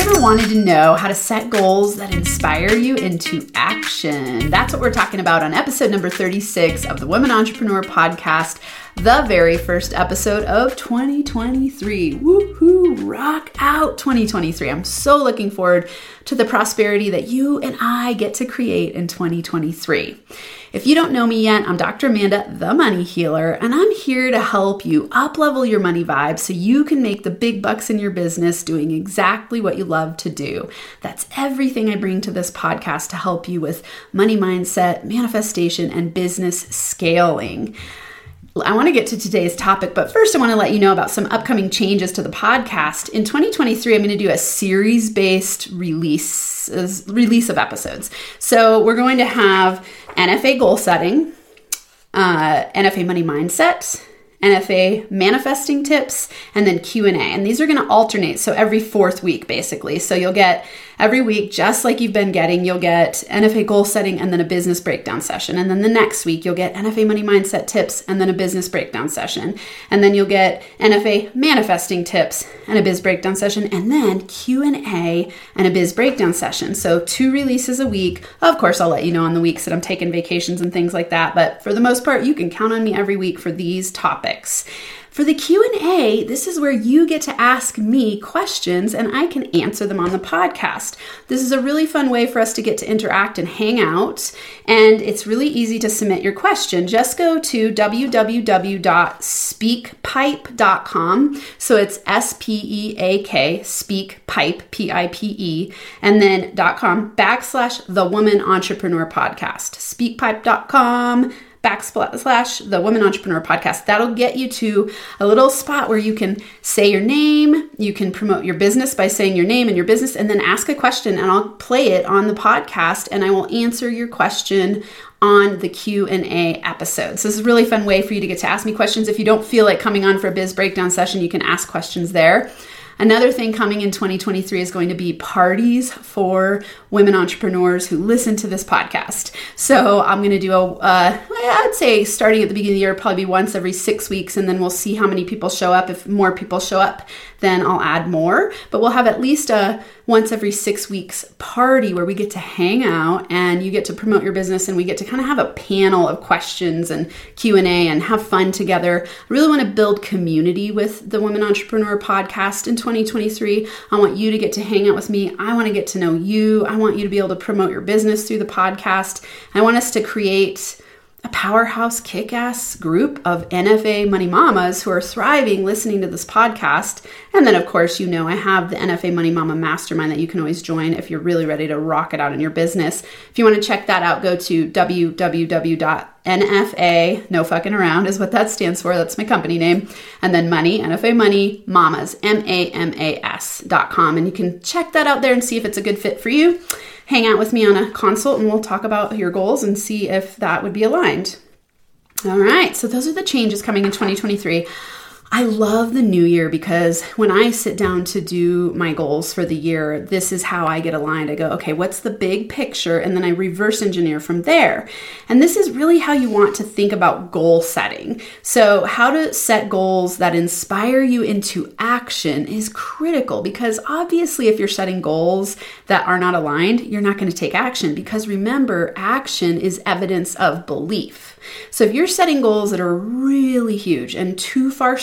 ever wanted to know how to set goals that inspire you into action? That's what we're talking about on episode number 36 of the Women Entrepreneur Podcast, the very first episode of 2023. Woohoo! Rock out 2023. I'm so looking forward to the prosperity that you and I get to create in 2023. If you don't know me yet, I'm Dr. Amanda, the money healer, and I'm here to help you uplevel your money vibe so you can make the big bucks in your business doing exactly what you love to do. That's everything I bring to this podcast to help you with money mindset, manifestation, and business scaling. I want to get to today's topic, but first I want to let you know about some upcoming changes to the podcast. In 2023, I'm going to do a series-based release release of episodes. So we're going to have NFA goal setting, uh, NFA money mindset, NFA manifesting tips, and then Q&A. And these are going to alternate, so every fourth week basically. So you'll get every week just like you've been getting, you'll get NFA goal setting and then a business breakdown session. And then the next week you'll get NFA money mindset tips and then a business breakdown session. And then you'll get NFA manifesting tips and a biz breakdown session and then Q&A and a biz breakdown session. So two releases a week. Of course, I'll let you know on the weeks that I'm taking vacations and things like that, but for the most part, you can count on me every week for these topics topics. For the Q&A, this is where you get to ask me questions and I can answer them on the podcast. This is a really fun way for us to get to interact and hang out, and it's really easy to submit your question. Just go to www.speakpipe.com. So it's S P E A K, speakpipe, P I P E, and then .com backslash the Woman Entrepreneur Podcast. Speakpipe.com backslash the Women Entrepreneur Podcast. That'll get you to a little spot where you can say your name, you can promote your business by saying your name and your business, and then ask a question, and I'll play it on the podcast, and I will answer your question on the Q&A episode. So this is a really fun way for you to get to ask me questions. If you don't feel like coming on for a biz breakdown session, you can ask questions there. Another thing coming in 2023 is going to be parties for women entrepreneurs who listen to this podcast. So I'm going to do a, uh, I'd say starting at the beginning of the year, probably once every six weeks, and then we'll see how many people show up. If more people show up, then I'll add more. But we'll have at least a once every six weeks party where we get to hang out and you get to promote your business and we get to kind of have a panel of questions and q&a and have fun together i really want to build community with the women entrepreneur podcast in 2023 i want you to get to hang out with me. I want to get to know you. I want you to be able to promote your business through the podcast. I want us to create a powerhouse kick ass group of NFA money mamas who are thriving listening to this podcast. And then, of course, you know, I have the NFA Money Mama Mastermind that you can always join if you're really ready to rock it out in your business. If you want to check that out, go to www.nfa, no fucking around is what that stands for. That's my company name. And then money, NFA Money Mamas, M A M A S dot com. And you can check that out there and see if it's a good fit for you hang out with me on a consult and we'll talk about your goals and see if that would be aligned. All right, so those are the changes coming in 2023. I love the new year because when I sit down to do my goals for the year, this is how I get aligned. I go, okay, what's the big picture? And then I reverse engineer from there. And this is really how you want to think about goal setting. So, how to set goals that inspire you into action is critical because obviously, if you're setting goals that are not aligned, you're not going to take action because remember, action is evidence of belief. So if you're setting goals that are really huge and too far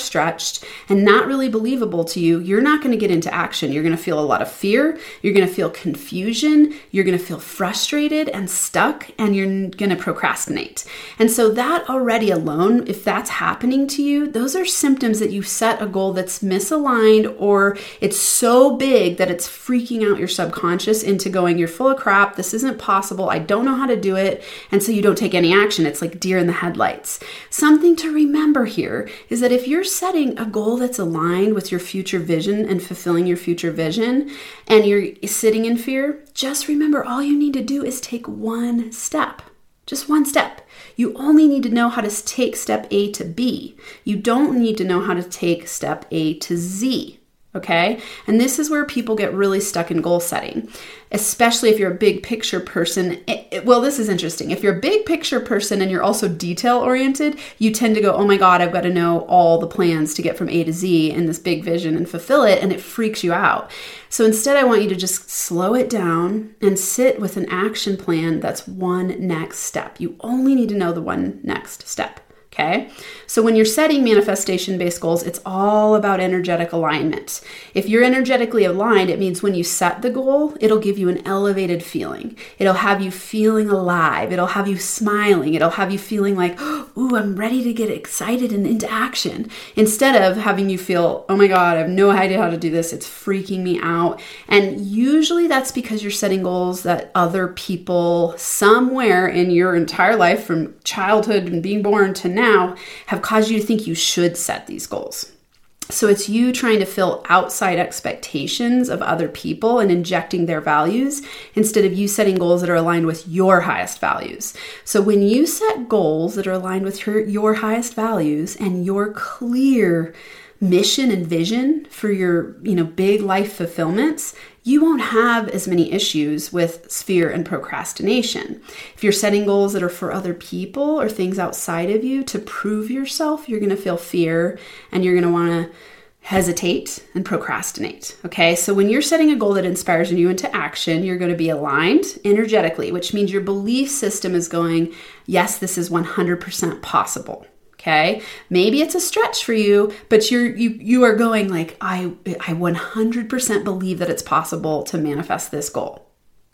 and not really believable to you, you're not going to get into action. You're going to feel a lot of fear, you're going to feel confusion, you're going to feel frustrated and stuck, and you're going to procrastinate. And so that already alone, if that's happening to you, those are symptoms that you've set a goal that's misaligned or it's so big that it's freaking out your subconscious into going, you're full of crap, this isn't possible, I don't know how to do it, and so you don't take any action. It's like deer in the headlights. Something to remember here is that if you're setting a goal that's aligned with your future vision and fulfilling your future vision, and you're sitting in fear, just remember all you need to do is take one step. Just one step. You only need to know how to take step A to B. You don't need to know how to take step A to Z. Okay. And this is where people get really stuck in goal setting, especially if you're a big picture person. It, it, well, this is interesting. If you're a big picture person and you're also detail oriented, you tend to go, oh my God, I've got to know all the plans to get from A to Z in this big vision and fulfill it. And it freaks you out. So instead, I want you to just slow it down and sit with an action plan that's one next step. You only need to know the one next step. Okay. So when you're setting manifestation based goals, it's all about energetic alignment. If you're energetically aligned, it means when you set the goal, it'll give you an elevated feeling. It'll have you feeling alive. It'll have you smiling. It'll have you feeling like, ooh, I'm ready to get excited and into action. Instead of having you feel, oh my God, I have no idea how to do this. It's freaking me out. And usually that's because you're setting goals that other people somewhere in your entire life from childhood and being born to now now have caused you to think you should set these goals. So it's you trying to fill outside expectations of other people and injecting their values instead of you setting goals that are aligned with your highest values. So when you set goals that are aligned with your, your highest values and you're clear mission and vision for your, you know, big life fulfillments, you won't have as many issues with fear and procrastination. If you're setting goals that are for other people or things outside of you to prove yourself, you're going to feel fear and you're going to want to hesitate and procrastinate. Okay, so when you're setting a goal that inspires you into action, you're going to be aligned energetically, which means your belief system is going, yes, this is 100% possible okay? Maybe it's a stretch for you but you're you you are going like i i 100% believe that it's possible to manifest this goal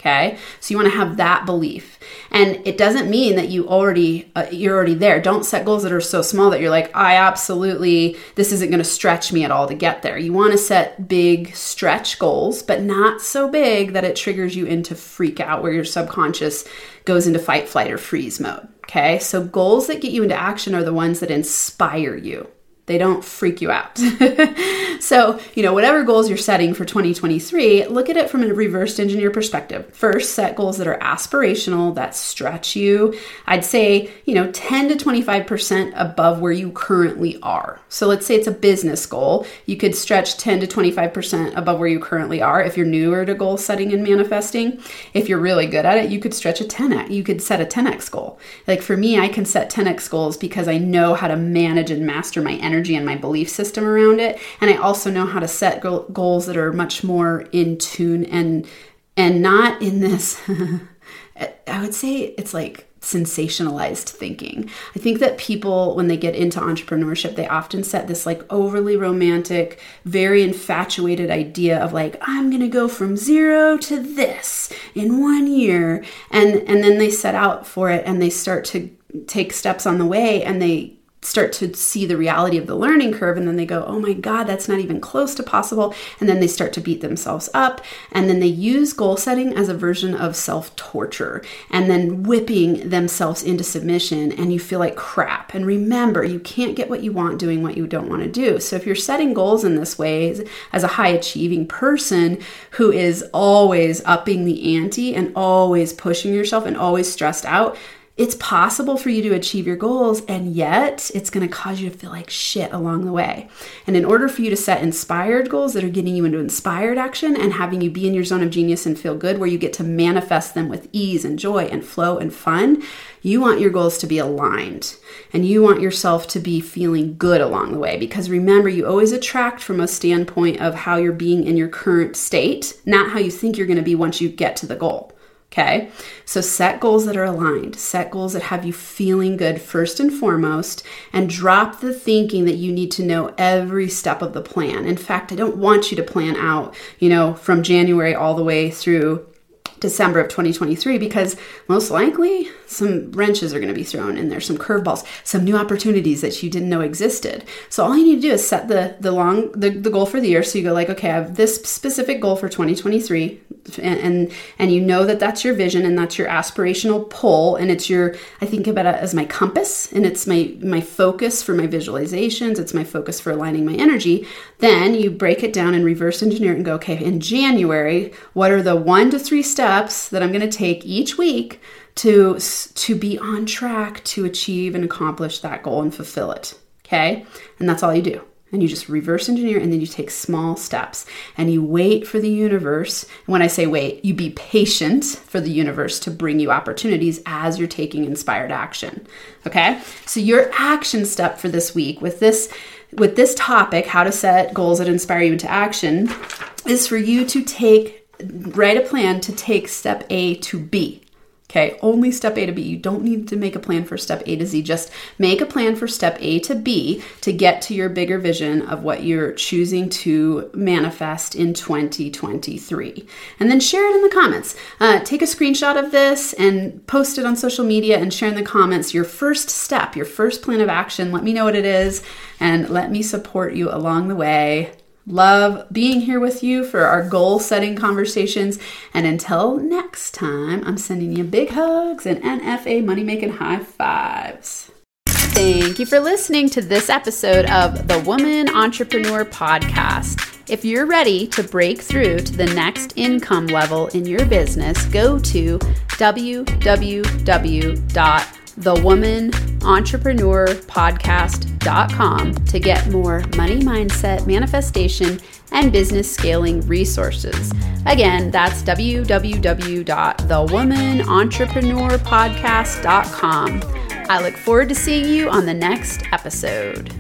okay? So you want to have that belief. And it doesn't mean that you already uh, you're already there. Don't set goals that are so small that you're like i absolutely this isn't going to stretch me at all to get there. You want to set big stretch goals but not so big that it triggers you into freak out where your subconscious goes into fight flight or freeze mode okay? So goals that get you into action are the ones that inspire you they don't freak you out. so, you know, whatever goals you're setting for 2023, look at it from a reversed engineer perspective. First, set goals that are aspirational, that stretch you. I'd say, you know, 10 to 25% above where you currently are. So, let's say it's a business goal. You could stretch 10 to 25% above where you currently are if you're newer to goal setting and manifesting. If you're really good at it, you could stretch a 10x. You could set a 10x goal. Like for me, I can set 10x goals because I know how to manage and master my energy energy and my belief system around it. And I also know how to set goals that are much more in tune and and not in this I would say it's like sensationalized thinking. I think that people, when they get into entrepreneurship, they often set this like overly romantic, very infatuated idea of like, I'm gonna go from zero to this in one year. And and then they set out for it and they start to take steps on the way and they start to see the reality of the learning curve and then they go, oh my God, that's not even close to possible. And then they start to beat themselves up. And then they use goal setting as a version of self torture and then whipping themselves into submission. And you feel like crap. And remember, you can't get what you want doing what you don't want to do. So if you're setting goals in this way as a high achieving person who is always upping the ante and always pushing yourself and always stressed out, it's possible for you to achieve your goals, and yet it's going to cause you to feel like shit along the way. And in order for you to set inspired goals that are getting you into inspired action and having you be in your zone of genius and feel good, where you get to manifest them with ease and joy and flow and fun, you want your goals to be aligned and you want yourself to be feeling good along the way. Because remember, you always attract from a standpoint of how you're being in your current state, not how you think you're going to be once you get to the goal. Okay. So set goals that are aligned, set goals that have you feeling good first and foremost, and drop the thinking that you need to know every step of the plan. In fact, I don't want you to plan out, you know, from January all the way through December of 2023 because most likely some wrenches are going to be thrown in there, some curveballs, some new opportunities that you didn't know existed. So all you need to do is set the the long the, the goal for the year. So you go like, okay, I have this specific goal for 2023, and, and and you know that that's your vision and that's your aspirational pull, and it's your I think about it as my compass and it's my my focus for my visualizations. It's my focus for aligning my energy. Then you break it down and reverse engineer it and go, okay, in January, what are the one to three steps that I'm going to take each week to to be on track to achieve and accomplish that goal and fulfill it okay and that's all you do and you just reverse engineer and then you take small steps and you wait for the universe. And When I say wait, you be patient for the universe to bring you opportunities as you're taking inspired action. Okay? So your action step for this week with this with this topic, how to set goals that inspire you into action, is for you to take write a plan to take step A to B. Okay, only step A to B. You don't need to make a plan for step A to Z. Just make a plan for step A to B to get to your bigger vision of what you're choosing to manifest in 2023. And then share it in the comments. Uh, take a screenshot of this and post it on social media and share in the comments your first step, your first plan of action. Let me know what it is and let me support you along the way. Love being here with you for our goal setting conversations. And until next time, I'm sending you big hugs and NFA money making high fives. Thank you for listening to this episode of the Woman Entrepreneur Podcast. If you're ready to break through to the next income level in your business, go to www thewomanentrepreneurpodcast.com to get more money mindset, manifestation, and business scaling resources. Again, that's www.thewomanentrepreneurpodcast.com. I look forward to seeing you on the next episode.